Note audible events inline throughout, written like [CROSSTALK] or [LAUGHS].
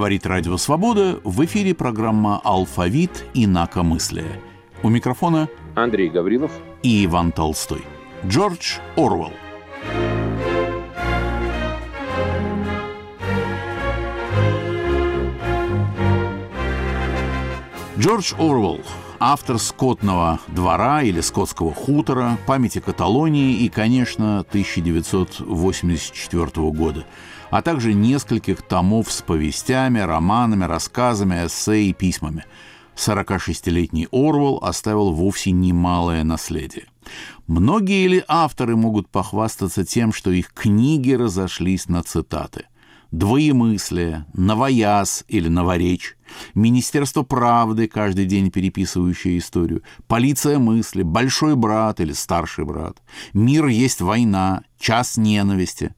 Говорит Радио Свобода. В эфире программа «Алфавит. Инакомыслие». У микрофона Андрей Гаврилов и Иван Толстой. Джордж Орвелл. Джордж Орвелл, автор «Скотного двора» или «Скотского хутора», «Памяти Каталонии» и, конечно, 1984 года, а также нескольких томов с повестями, романами, рассказами, эссе и письмами. 46-летний Орвелл оставил вовсе немалое наследие. Многие ли авторы могут похвастаться тем, что их книги разошлись на цитаты? двоемыслие, новояз или новоречь, Министерство правды, каждый день переписывающее историю, полиция мысли, большой брат или старший брат, мир есть война, час ненависти.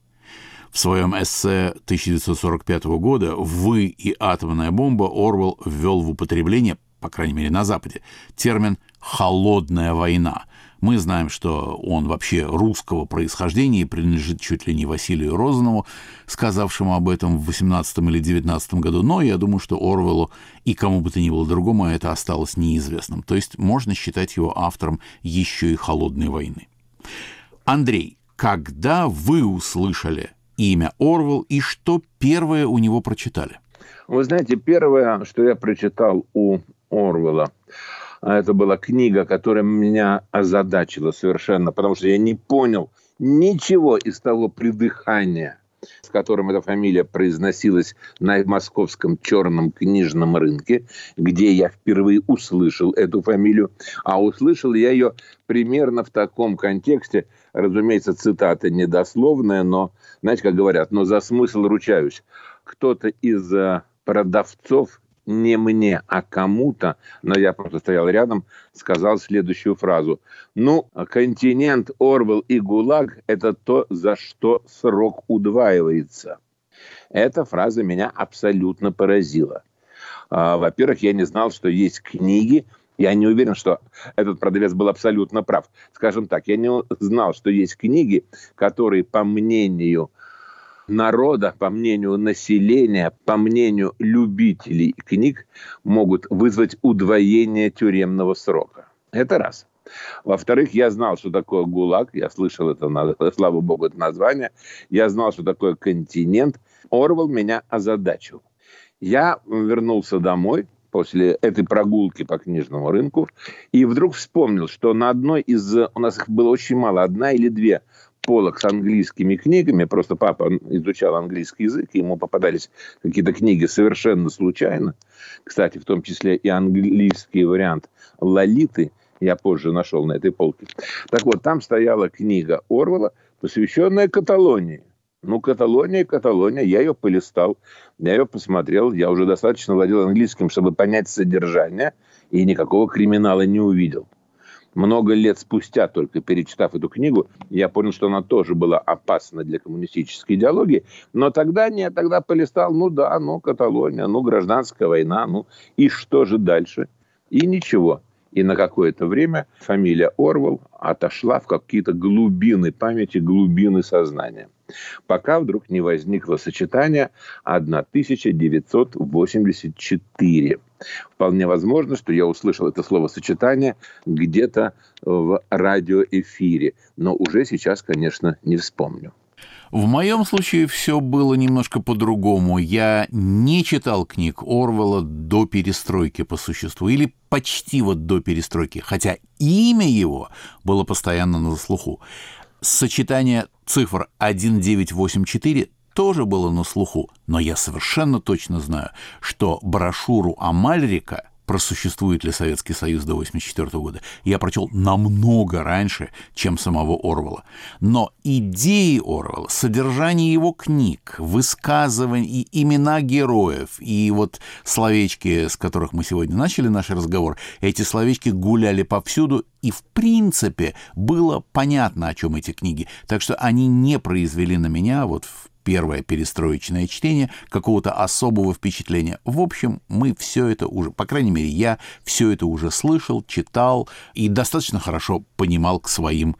В своем эссе 1945 года «Вы и атомная бомба» Орвел ввел в употребление, по крайней мере на Западе, термин «холодная война», мы знаем, что он вообще русского происхождения и принадлежит чуть ли не Василию Розанову, сказавшему об этом в 18 или 19 году, но я думаю, что Орвелу и кому бы то ни было другому это осталось неизвестным. То есть можно считать его автором еще и «Холодной войны». Андрей, когда вы услышали имя Орвел и что первое у него прочитали? Вы знаете, первое, что я прочитал у Орвела – а это была книга, которая меня озадачила совершенно, потому что я не понял ничего из того придыхания, с которым эта фамилия произносилась на московском черном книжном рынке, где я впервые услышал эту фамилию. А услышал я ее примерно в таком контексте, разумеется, цитата недословная, но, знаете, как говорят, но за смысл ручаюсь. Кто-то из э, продавцов не мне, а кому-то, но я просто стоял рядом, сказал следующую фразу. Ну, континент, Орвел и ГУЛАГ – это то, за что срок удваивается. Эта фраза меня абсолютно поразила. А, во-первых, я не знал, что есть книги, я не уверен, что этот продавец был абсолютно прав. Скажем так, я не знал, что есть книги, которые, по мнению народа, по мнению населения, по мнению любителей книг, могут вызвать удвоение тюремного срока. Это раз. Во-вторых, я знал, что такое ГУЛАГ, я слышал это, слава богу, это название. Я знал, что такое континент. Орвал меня озадачил. Я вернулся домой после этой прогулки по книжному рынку и вдруг вспомнил, что на одной из... У нас их было очень мало, одна или две полок с английскими книгами. Просто папа изучал английский язык, и ему попадались какие-то книги совершенно случайно. Кстати, в том числе и английский вариант «Лолиты» я позже нашел на этой полке. Так вот, там стояла книга Орвала, посвященная Каталонии. Ну, Каталония, Каталония, я ее полистал, я ее посмотрел, я уже достаточно владел английским, чтобы понять содержание, и никакого криминала не увидел много лет спустя, только перечитав эту книгу, я понял, что она тоже была опасна для коммунистической идеологии. Но тогда нет, тогда полистал, ну да, ну Каталония, ну гражданская война, ну и что же дальше? И ничего. И на какое-то время фамилия Орвал отошла в какие-то глубины памяти, глубины сознания. Пока вдруг не возникло сочетание 1984. Вполне возможно, что я услышал это словосочетание где-то в радиоэфире, но уже сейчас, конечно, не вспомню. В моем случае все было немножко по-другому. Я не читал книг Орвела до перестройки по существу, или почти вот до перестройки, хотя имя его было постоянно на слуху. Сочетание цифр 1984 тоже было на слуху, но я совершенно точно знаю, что брошюру Амальрика просуществует ли Советский Союз до 1984 года, я прочел намного раньше, чем самого Орвала. Но идеи Орвала, содержание его книг, высказывания и имена героев, и вот словечки, с которых мы сегодня начали наш разговор, эти словечки гуляли повсюду, и в принципе было понятно, о чем эти книги. Так что они не произвели на меня вот в первое перестроечное чтение какого-то особого впечатления. В общем, мы все это уже, по крайней мере, я все это уже слышал, читал и достаточно хорошо понимал к своим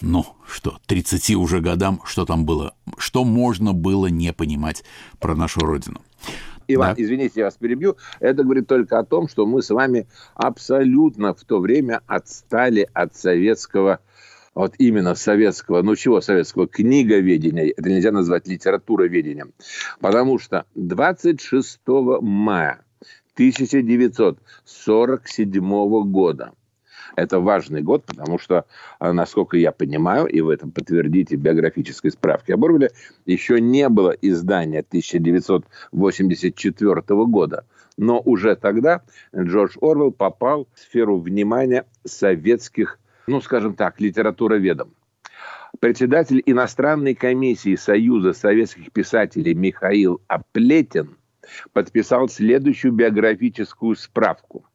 ну, что, 30 уже годам, что там было, что можно было не понимать про нашу Родину. Иван, да. извините, я вас перебью. Это говорит только о том, что мы с вами абсолютно в то время отстали от советского вот именно советского, ну чего советского, книговедения, это нельзя назвать литературоведением, потому что 26 мая 1947 года это важный год, потому что, а, насколько я понимаю, и в этом подтвердите биографической справки об Орвеле, еще не было издания 1984 года. Но уже тогда Джордж Орвелл попал в сферу внимания советских, ну, скажем так, литературоведом. Председатель иностранной комиссии Союза советских писателей Михаил Аплетин подписал следующую биографическую справку –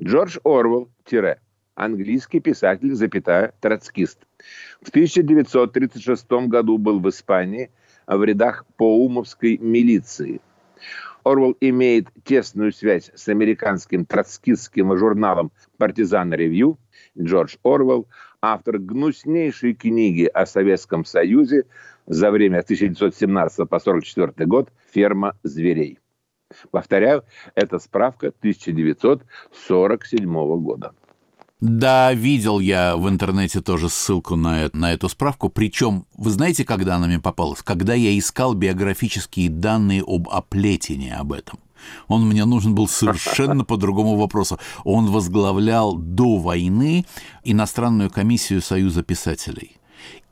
Джордж Орвелл, тире, английский писатель, запятая, троцкист. В 1936 году был в Испании в рядах Поумовской милиции. Орвелл имеет тесную связь с американским троцкистским журналом «Партизан Ревью». Джордж Орвелл – автор гнуснейшей книги о Советском Союзе за время 1917 по 1944 год «Ферма зверей». Повторяю, это справка 1947 года. Да, видел я в интернете тоже ссылку на, на эту справку. Причем, вы знаете, когда она мне попалась? Когда я искал биографические данные об Оплетине об этом. Он мне нужен был совершенно по другому вопросу. Он возглавлял до войны иностранную комиссию Союза писателей.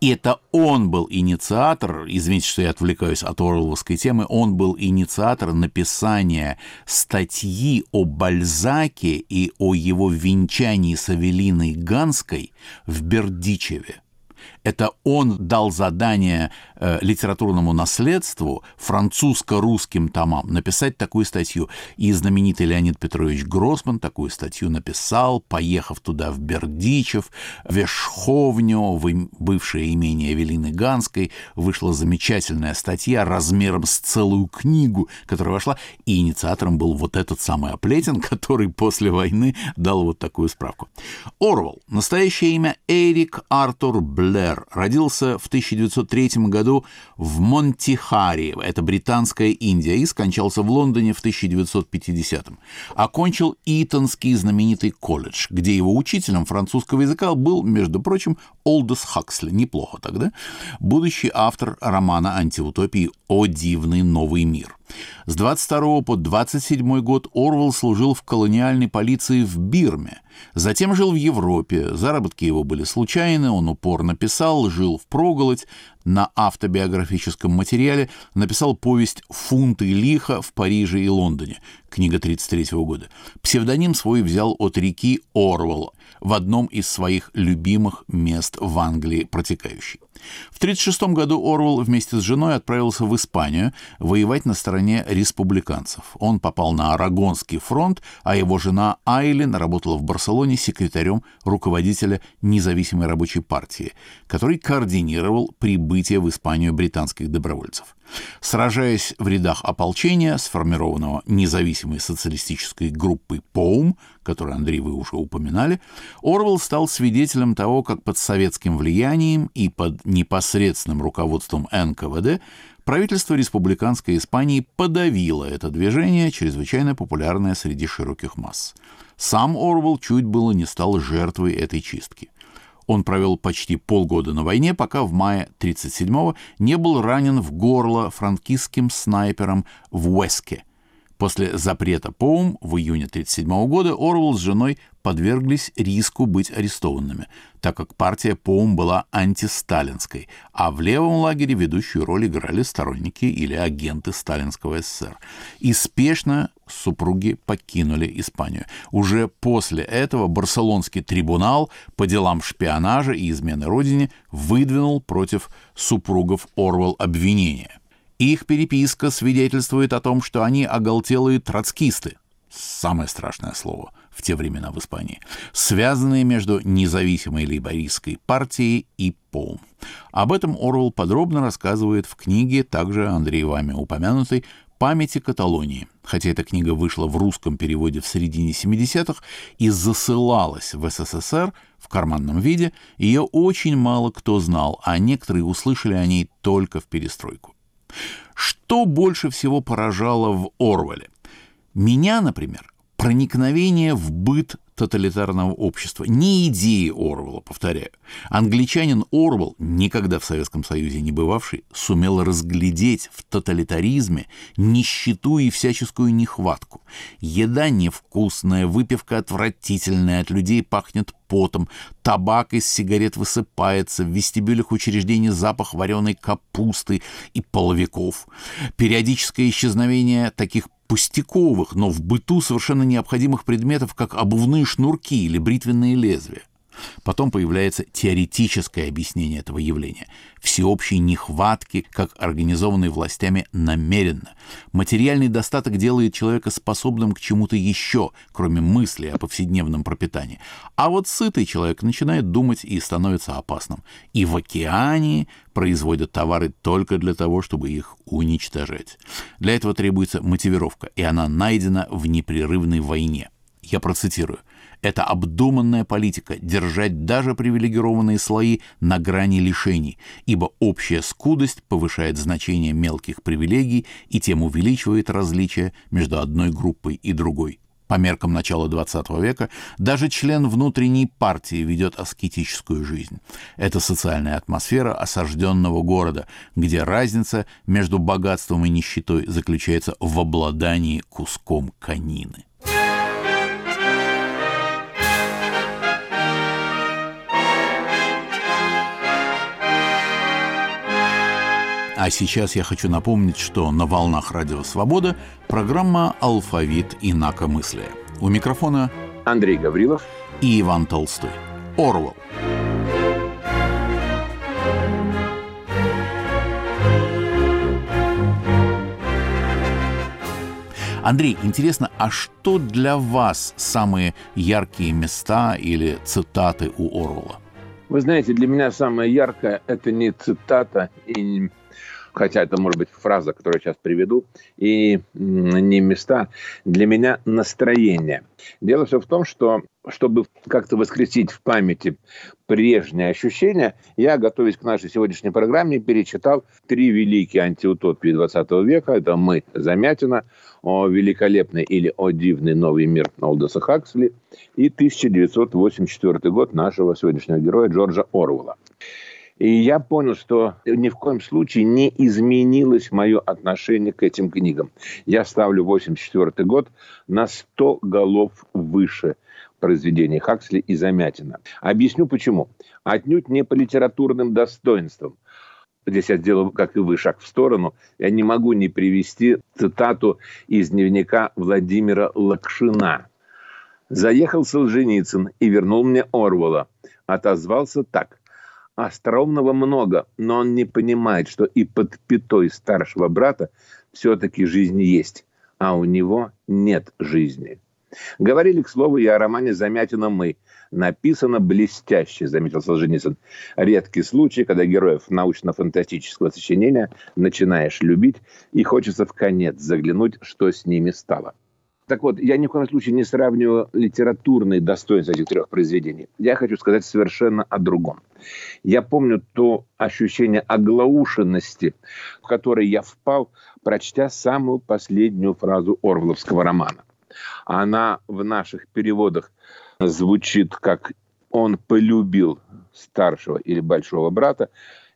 И это он был инициатор, извините, что я отвлекаюсь от Орловской темы, он был инициатор написания статьи о Бальзаке и о его венчании с Авелиной Ганской в Бердичеве. Это он дал задание э, литературному наследству, французско-русским томам, написать такую статью. И знаменитый Леонид Петрович Гроссман такую статью написал, поехав туда в Бердичев, в Вешховню, в бывшее имение Эвелины Ганской. Вышла замечательная статья размером с целую книгу, которая вошла, и инициатором был вот этот самый Оплетин, [LAUGHS] который после войны дал вот такую справку. Орвал. Настоящее имя Эрик Артур Блэр Блэр родился в 1903 году в Монтихари, это британская Индия, и скончался в Лондоне в 1950-м. Окончил Итонский знаменитый колледж, где его учителем французского языка был, между прочим, Олдос Хаксли, неплохо тогда, будущий автор романа антиутопии «О дивный новый мир». С 22 по 27 год Орвел служил в колониальной полиции в Бирме. Затем жил в Европе. Заработки его были случайны, он упорно писал, жил в проголодь. На автобиографическом материале написал повесть «Фунты лиха» в Париже и Лондоне, книга 1933 года. Псевдоним свой взял от реки Орвел в одном из своих любимых мест в Англии протекающей. В 1936 году Орвел вместе с женой отправился в Испанию воевать на стороне республиканцев. Он попал на Арагонский фронт, а его жена Айлин работала в Барселоне секретарем руководителя независимой рабочей партии, который координировал прибытие в Испанию британских добровольцев. Сражаясь в рядах ополчения, сформированного независимой социалистической группой ПОУМ, которую, Андрей, вы уже упоминали, Орвел стал свидетелем того, как под советским влиянием и под непосредственным руководством НКВД правительство республиканской Испании подавило это движение, чрезвычайно популярное среди широких масс. Сам Орвел чуть было не стал жертвой этой чистки – он провел почти полгода на войне, пока в мае 1937-го не был ранен в горло франкистским снайпером в Уэске. После запрета ПОУМ в июне 1937 года Орвелл с женой подверглись риску быть арестованными, так как партия ПОУМ была антисталинской, а в левом лагере ведущую роль играли сторонники или агенты сталинского СССР. И спешно супруги покинули Испанию. Уже после этого Барселонский трибунал по делам шпионажа и измены родине выдвинул против супругов Орвел обвинения. Их переписка свидетельствует о том, что они оголтелые троцкисты, самое страшное слово в те времена в Испании, связанные между независимой лейбористской партией и ПОМ. Об этом Орвел подробно рассказывает в книге, также Андрей вами упомянутой, «Памяти Каталонии», хотя эта книга вышла в русском переводе в середине 70-х и засылалась в СССР в карманном виде, ее очень мало кто знал, а некоторые услышали о ней только в перестройку. Что больше всего поражало в Орвеле? Меня, например, проникновение в быт тоталитарного общества. Не идеи Орвелла, повторяю. Англичанин Орвелл, никогда в Советском Союзе не бывавший, сумел разглядеть в тоталитаризме нищету и всяческую нехватку. Еда невкусная, выпивка отвратительная, от людей пахнет потом, табак из сигарет высыпается, в вестибюлях учреждений запах вареной капусты и половиков. Периодическое исчезновение таких пустяковых, но в быту совершенно необходимых предметов, как обувные шнурки или бритвенные лезвия. Потом появляется теоретическое объяснение этого явления. Всеобщей нехватки, как организованной властями намеренно. Материальный достаток делает человека способным к чему-то еще, кроме мысли о повседневном пропитании. А вот сытый человек начинает думать и становится опасным. И в океане производят товары только для того, чтобы их уничтожать. Для этого требуется мотивировка, и она найдена в непрерывной войне. Я процитирую. Это обдуманная политика – держать даже привилегированные слои на грани лишений, ибо общая скудость повышает значение мелких привилегий и тем увеличивает различия между одной группой и другой. По меркам начала XX века даже член внутренней партии ведет аскетическую жизнь. Это социальная атмосфера осажденного города, где разница между богатством и нищетой заключается в обладании куском конины. А сейчас я хочу напомнить, что на волнах Радио Свобода программа «Алфавит инакомыслия». У микрофона Андрей Гаврилов и Иван Толстой. Орвал. Андрей, интересно, а что для вас самые яркие места или цитаты у Орвала? Вы знаете, для меня самое яркое – это не цитата и хотя это может быть фраза, которую я сейчас приведу, и не места, для меня настроение. Дело все в том, что чтобы как-то воскресить в памяти прежние ощущения, я, готовясь к нашей сегодняшней программе, перечитал три великие антиутопии 20 века. Это «Мы» Замятина, «О великолепный» или «О дивный новый мир» Олдоса Хаксли и 1984 год нашего сегодняшнего героя Джорджа Орвелла. И я понял, что ни в коем случае не изменилось мое отношение к этим книгам. Я ставлю 84 год на 100 голов выше произведений Хаксли и Замятина. Объясню почему. Отнюдь не по литературным достоинствам. Здесь я сделал, как и вы, шаг в сторону. Я не могу не привести цитату из дневника Владимира Лакшина. «Заехал Солженицын и вернул мне Орвала. Отозвался так. Остроумного много, но он не понимает, что и под пятой старшего брата все-таки жизнь есть, а у него нет жизни. Говорили, к слову, и о романе «Замятина мы». Написано блестяще, заметил Солженицын. Редкий случай, когда героев научно-фантастического сочинения начинаешь любить и хочется в конец заглянуть, что с ними стало. Так вот, я ни в коем случае не сравниваю литературные достоинства этих трех произведений. Я хочу сказать совершенно о другом. Я помню то ощущение оглаушенности, в которое я впал, прочтя самую последнюю фразу Орвловского романа. Она в наших переводах звучит как «он полюбил старшего или большого брата».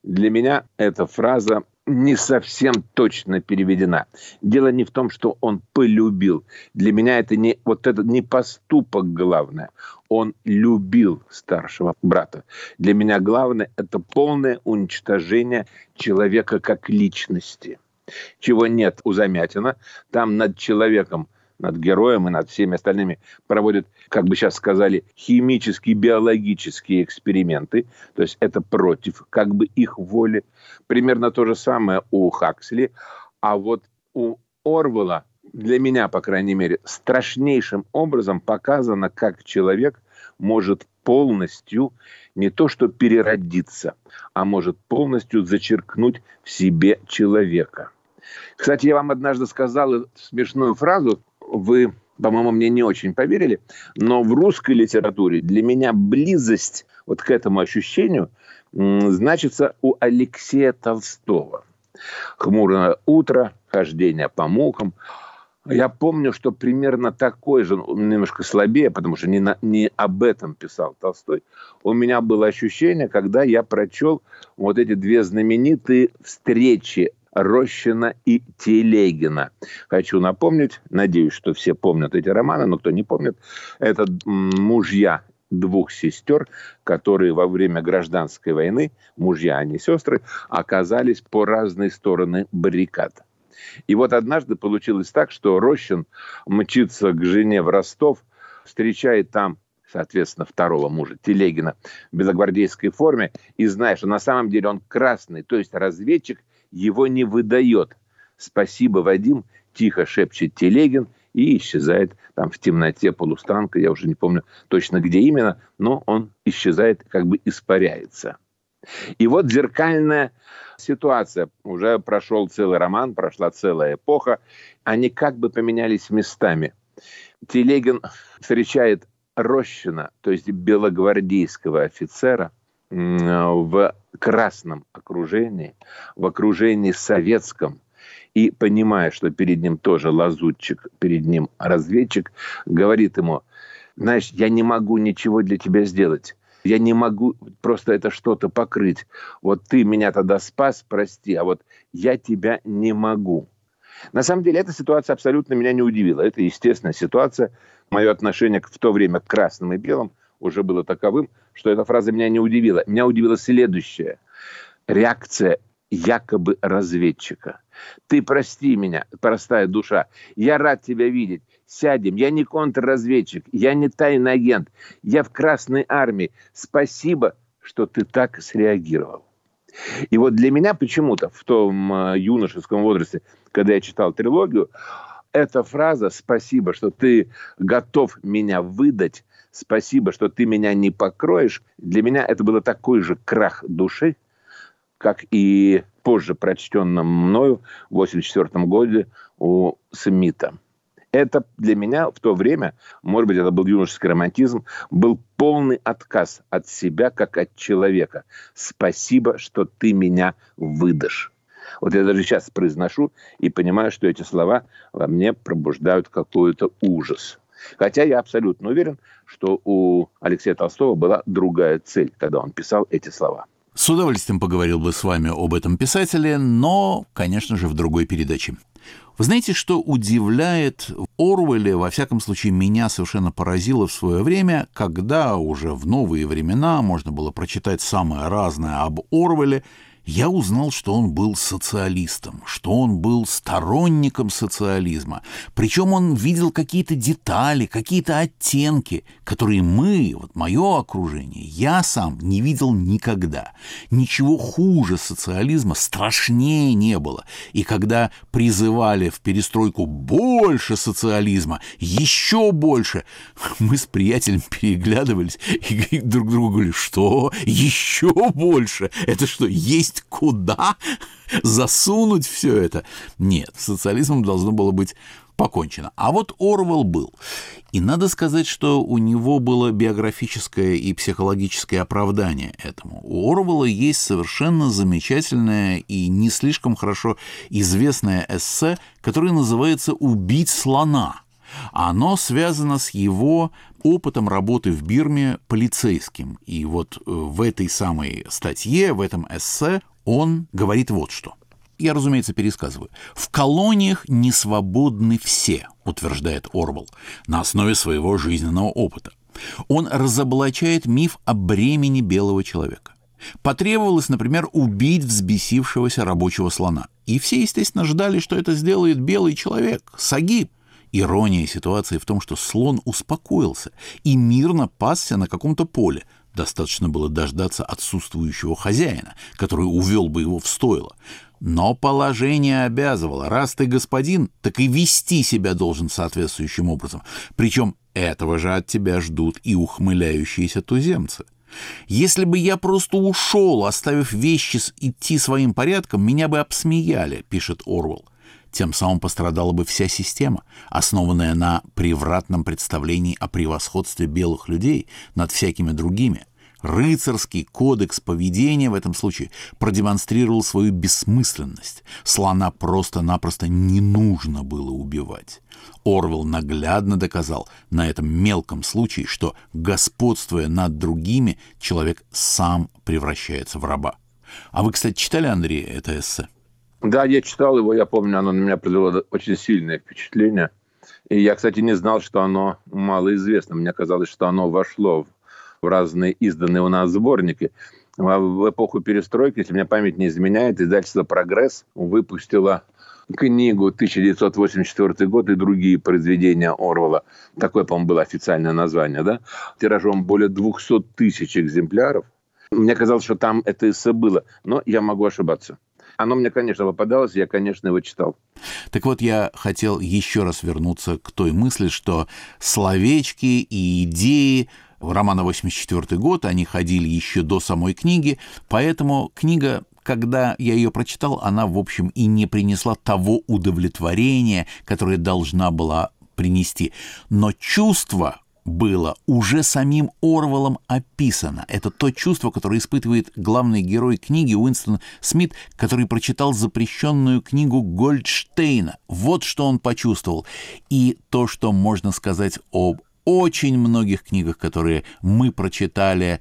Для меня эта фраза не совсем точно переведена. Дело не в том, что он полюбил. Для меня это не вот это не поступок главное. Он любил старшего брата. Для меня главное это полное уничтожение человека как личности. Чего нет у Замятина. Там над человеком над героем и над всеми остальными проводят, как бы сейчас сказали, химические, биологические эксперименты. То есть это против как бы их воли. Примерно то же самое у Хаксли. А вот у Орвела, для меня, по крайней мере, страшнейшим образом показано, как человек может полностью не то что переродиться, а может полностью зачеркнуть в себе человека. Кстати, я вам однажды сказал смешную фразу, вы, по-моему, мне не очень поверили, но в русской литературе для меня близость вот к этому ощущению значится у Алексея Толстого. Хмурое утро, хождение по мукам. Я помню, что примерно такой же, немножко слабее, потому что не, на, не об этом писал Толстой. У меня было ощущение, когда я прочел вот эти две знаменитые встречи Рощина и Телегина. Хочу напомнить, надеюсь, что все помнят эти романы, но кто не помнит, это мужья двух сестер, которые во время гражданской войны, мужья, а не сестры, оказались по разные стороны баррикад. И вот однажды получилось так, что Рощин мчится к жене в Ростов, встречает там соответственно, второго мужа, Телегина, в белогвардейской форме, и знаешь, что на самом деле он красный, то есть разведчик его не выдает. Спасибо, Вадим, тихо шепчет Телегин и исчезает там в темноте полустанка, я уже не помню точно где именно, но он исчезает, как бы испаряется. И вот зеркальная ситуация. Уже прошел целый роман, прошла целая эпоха. Они как бы поменялись местами. Телегин встречает Рощина, то есть белогвардейского офицера, в красном окружении, в окружении советском, и понимая, что перед ним тоже лазутчик, перед ним разведчик, говорит ему, знаешь, я не могу ничего для тебя сделать. Я не могу просто это что-то покрыть. Вот ты меня тогда спас, прости, а вот я тебя не могу. На самом деле, эта ситуация абсолютно меня не удивила. Это естественная ситуация. Мое отношение в то время к красным и белым уже было таковым, что эта фраза меня не удивила. Меня удивило следующее. Реакция якобы разведчика. Ты прости меня, простая душа. Я рад тебя видеть. Сядем. Я не контрразведчик. Я не тайный агент. Я в Красной армии. Спасибо, что ты так среагировал. И вот для меня почему-то в том э, юношеском возрасте, когда я читал трилогию, эта фраза «спасибо, что ты готов меня выдать», «спасибо, что ты меня не покроешь», для меня это было такой же крах души, как и позже прочтенном мною в 1984 году у Смита. Это для меня в то время, может быть, это был юношеский романтизм, был полный отказ от себя, как от человека. Спасибо, что ты меня выдашь. Вот я даже сейчас произношу и понимаю, что эти слова во мне пробуждают какой-то ужас. Хотя я абсолютно уверен, что у Алексея Толстого была другая цель, когда он писал эти слова. С удовольствием поговорил бы с вами об этом писателе, но, конечно же, в другой передаче. Вы знаете, что удивляет Орвеле, во всяком случае, меня совершенно поразило в свое время, когда уже в новые времена можно было прочитать самое разное об Орвеле, я узнал, что он был социалистом, что он был сторонником социализма. Причем он видел какие-то детали, какие-то оттенки, которые мы, вот мое окружение, я сам не видел никогда. Ничего хуже социализма, страшнее не было. И когда призывали в перестройку больше социализма, еще больше, [LAUGHS] мы с приятелем переглядывались и [LAUGHS] друг другу говорили, что? Еще больше? Это что, есть есть куда засунуть все это. Нет, социализмом должно было быть покончено. А вот Орвел был. И надо сказать, что у него было биографическое и психологическое оправдание этому. У Орвела есть совершенно замечательное и не слишком хорошо известное эссе, которое называется «Убить слона». Оно связано с его опытом работы в Бирме полицейским. И вот э, в этой самой статье, в этом эссе он говорит вот что. Я, разумеется, пересказываю. «В колониях не свободны все», утверждает Орвал, на основе своего жизненного опыта. Он разоблачает миф о бремени белого человека. Потребовалось, например, убить взбесившегося рабочего слона. И все, естественно, ждали, что это сделает белый человек, Сагиб. Ирония ситуации в том, что слон успокоился и мирно пасся на каком-то поле. Достаточно было дождаться отсутствующего хозяина, который увел бы его в стойло. Но положение обязывало. Раз ты господин, так и вести себя должен соответствующим образом. Причем этого же от тебя ждут и ухмыляющиеся туземцы. Если бы я просто ушел, оставив вещи идти своим порядком, меня бы обсмеяли, пишет Орвел. Тем самым пострадала бы вся система, основанная на превратном представлении о превосходстве белых людей над всякими другими. Рыцарский кодекс поведения в этом случае продемонстрировал свою бессмысленность. Слона просто-напросто не нужно было убивать. Орвел наглядно доказал на этом мелком случае, что, господствуя над другими, человек сам превращается в раба. А вы, кстати, читали, Андрей, это эссе? Да, я читал его, я помню, оно на меня произвело очень сильное впечатление. И я, кстати, не знал, что оно малоизвестно. Мне казалось, что оно вошло в разные изданные у нас сборники. В эпоху перестройки, если меня память не изменяет, издательство «Прогресс» выпустило книгу 1984 год и другие произведения Орвала. Такое, по-моему, было официальное название, да? Тиражом более 200 тысяч экземпляров. Мне казалось, что там это эссе было, но я могу ошибаться. Оно мне, конечно, попадалось, я, конечно, его читал. Так вот, я хотел еще раз вернуться к той мысли, что словечки и идеи романа 84 год, они ходили еще до самой книги, поэтому книга когда я ее прочитал, она, в общем, и не принесла того удовлетворения, которое должна была принести. Но чувство было уже самим Орвелом описано. Это то чувство, которое испытывает главный герой книги Уинстон Смит, который прочитал запрещенную книгу Гольдштейна. Вот что он почувствовал. И то, что можно сказать об очень многих книгах, которые мы прочитали,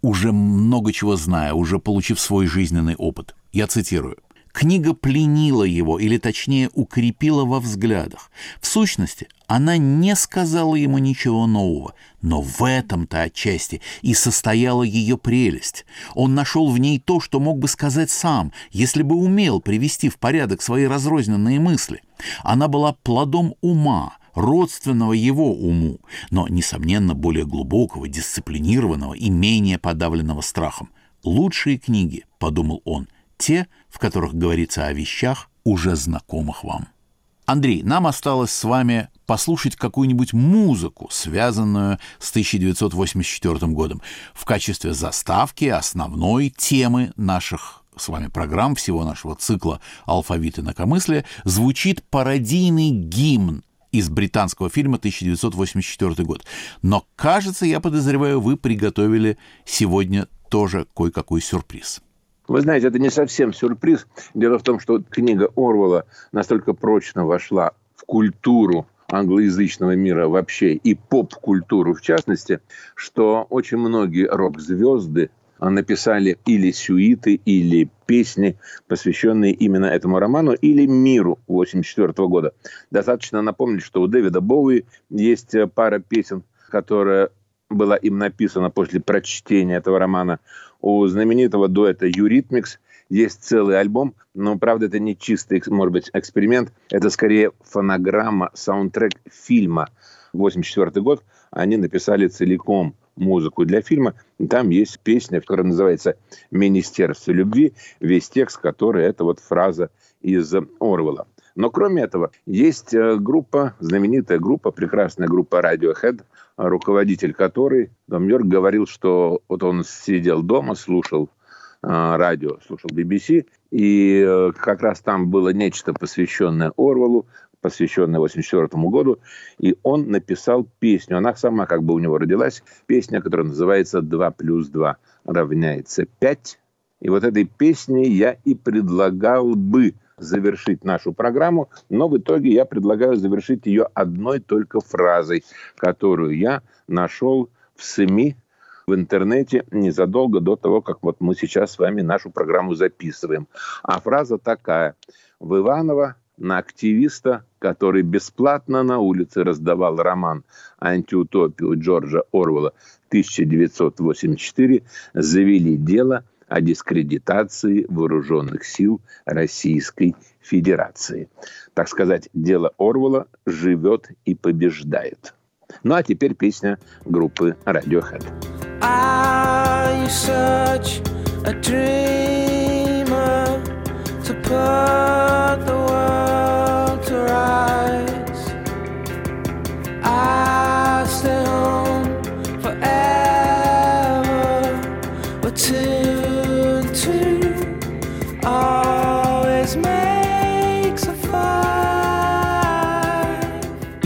уже много чего зная, уже получив свой жизненный опыт. Я цитирую. Книга пленила его, или точнее укрепила во взглядах. В сущности, она не сказала ему ничего нового, но в этом-то отчасти и состояла ее прелесть. Он нашел в ней то, что мог бы сказать сам, если бы умел привести в порядок свои разрозненные мысли. Она была плодом ума, родственного его уму, но, несомненно, более глубокого, дисциплинированного и менее подавленного страхом. «Лучшие книги», — подумал он, — те, в которых говорится о вещах, уже знакомых вам. Андрей, нам осталось с вами послушать какую-нибудь музыку, связанную с 1984 годом, в качестве заставки основной темы наших с вами программ, всего нашего цикла «Алфавит инакомыслия», звучит пародийный гимн из британского фильма 1984 год. Но, кажется, я подозреваю, вы приготовили сегодня тоже кое-какой сюрприз. Вы знаете, это не совсем сюрприз. Дело в том, что книга Орвала настолько прочно вошла в культуру англоязычного мира вообще и поп-культуру в частности, что очень многие рок-звезды написали или сюиты, или песни, посвященные именно этому роману, или миру 1984 года. Достаточно напомнить, что у Дэвида Боуи есть пара песен, которая была им написана после прочтения этого романа. У знаменитого дуэта «Eurythmics» есть целый альбом, но, правда, это не чистый, может быть, эксперимент. Это скорее фонограмма, саундтрек фильма. 1984 год они написали целиком музыку для фильма. Там есть песня, которая называется «Министерство любви», весь текст, который это вот фраза из Орвела. Но кроме этого, есть э, группа, знаменитая группа, прекрасная группа Radiohead, руководитель которой, Том Йорк, говорил, что вот он сидел дома, слушал э, радио, слушал BBC, и э, как раз там было нечто посвященное Орвалу, посвященное 84 году, и он написал песню. Она сама как бы у него родилась. Песня, которая называется «2 плюс 2 равняется 5». И вот этой песней я и предлагал бы завершить нашу программу, но в итоге я предлагаю завершить ее одной только фразой, которую я нашел в СМИ в интернете незадолго до того, как вот мы сейчас с вами нашу программу записываем. А фраза такая. В Иваново на активиста, который бесплатно на улице раздавал роман «Антиутопию» Джорджа Орвелла 1984, завели дело о дискредитации вооруженных сил Российской Федерации. Так сказать, дело Орвала живет и побеждает. Ну а теперь песня группы Radiohead. You such a dreamer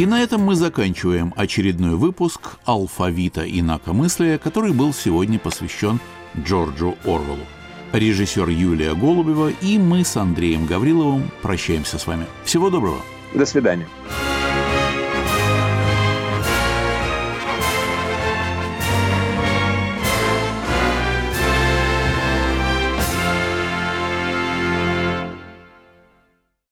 И на этом мы заканчиваем очередной выпуск «Алфавита инакомыслия», который был сегодня посвящен Джорджу Орвеллу. Режиссер Юлия Голубева и мы с Андреем Гавриловым прощаемся с вами. Всего доброго. До свидания.